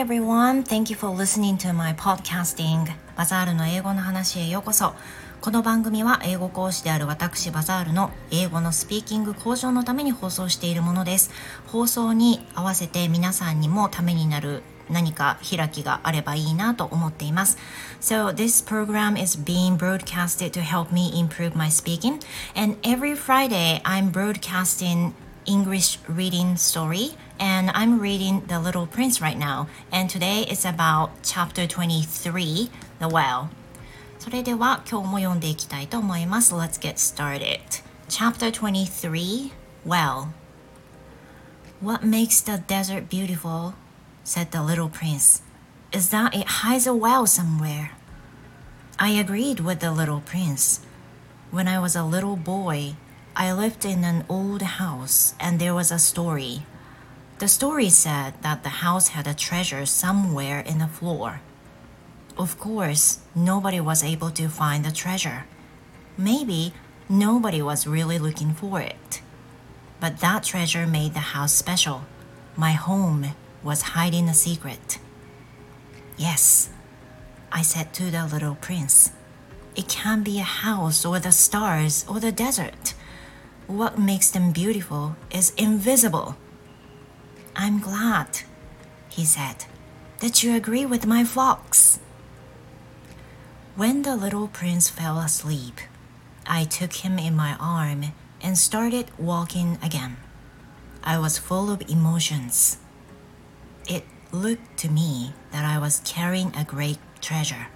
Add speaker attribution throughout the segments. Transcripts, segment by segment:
Speaker 1: everyone. Thank you for listening to my podcasting. バザールの英語の話へようこそ。この番組は英語講師である私バザールの英語のスピーキング向上のために放送しているものです。放送に合わせて皆さんにもためになる何か開きがあればいいなと思っています。So this program is being broadcasted to help me improve my speaking and every Friday I'm broadcasting English reading story and I'm reading The Little Prince right now and today is about chapter 23 The Well それでは今日も読んでいきたいと思います Let's get started Chapter 23 Well What makes the desert beautiful? said the little prince. Is that it hides a well somewhere? I agreed with the little prince. When I was a little boy, I lived in an old house and there was a story. the story said that the house had a treasure somewhere in the floor. Of course, nobody was able to find the treasure. Maybe nobody was really looking for it. But that treasure made the house special. My home was hiding a secret. Yes, I said to the little prince. It can be a house or the stars or the desert. What makes them beautiful is invisible. I'm glad, he said, that you agree with my fox. When the little prince fell asleep, I took him in my arm and started walking again. I was full of emotions. It looked to me that I was carrying a great treasure.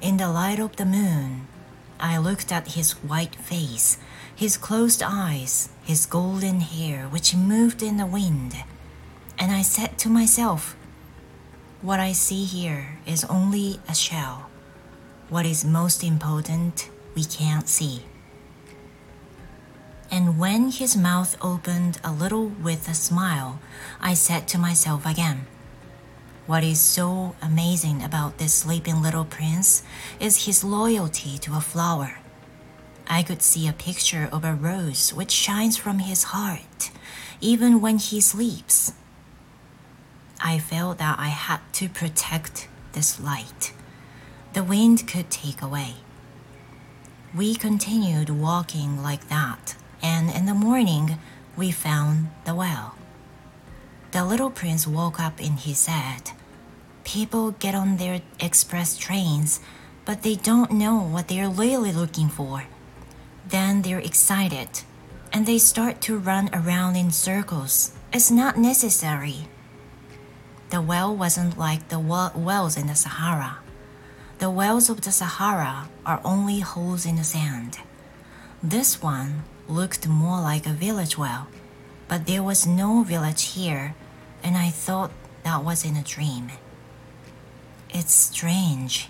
Speaker 1: In the light of the moon, I looked at his white face, his closed eyes, his golden hair, which moved in the wind, and I said to myself, What I see here is only a shell. What is most important, we can't see. And when his mouth opened a little with a smile, I said to myself again, What is so amazing about this sleeping little prince is his loyalty to a flower. I could see a picture of a rose which shines from his heart, even when he sleeps. I felt that I had to protect this light. The wind could take away. We continued walking like that and in the morning we found the well. The little prince woke up and he said, People get on their express trains, but they don't know what they're really looking for. Then they're excited and they start to run around in circles. It's not necessary. The well wasn't like the wells in the Sahara. The wells of the Sahara are only holes in the sand. This one looked more like a village well, but there was no village here, and I thought that was in a dream. It's strange,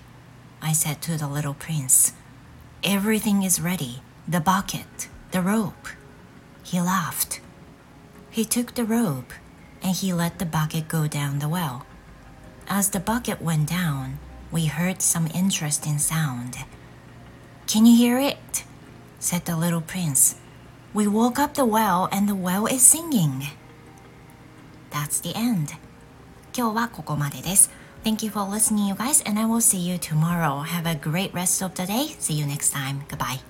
Speaker 1: I said to the little prince. Everything is ready the bucket, the rope. He laughed. He took the rope and he let the bucket go down the well. As the bucket went down, we heard some interesting sound. Can you hear it? said the little prince. We woke up the well and the well is singing. That's the end. 今日はここまでです。Thank you for listening, you guys, and I will see you tomorrow. Have a great rest of the day. See you next time. Goodbye.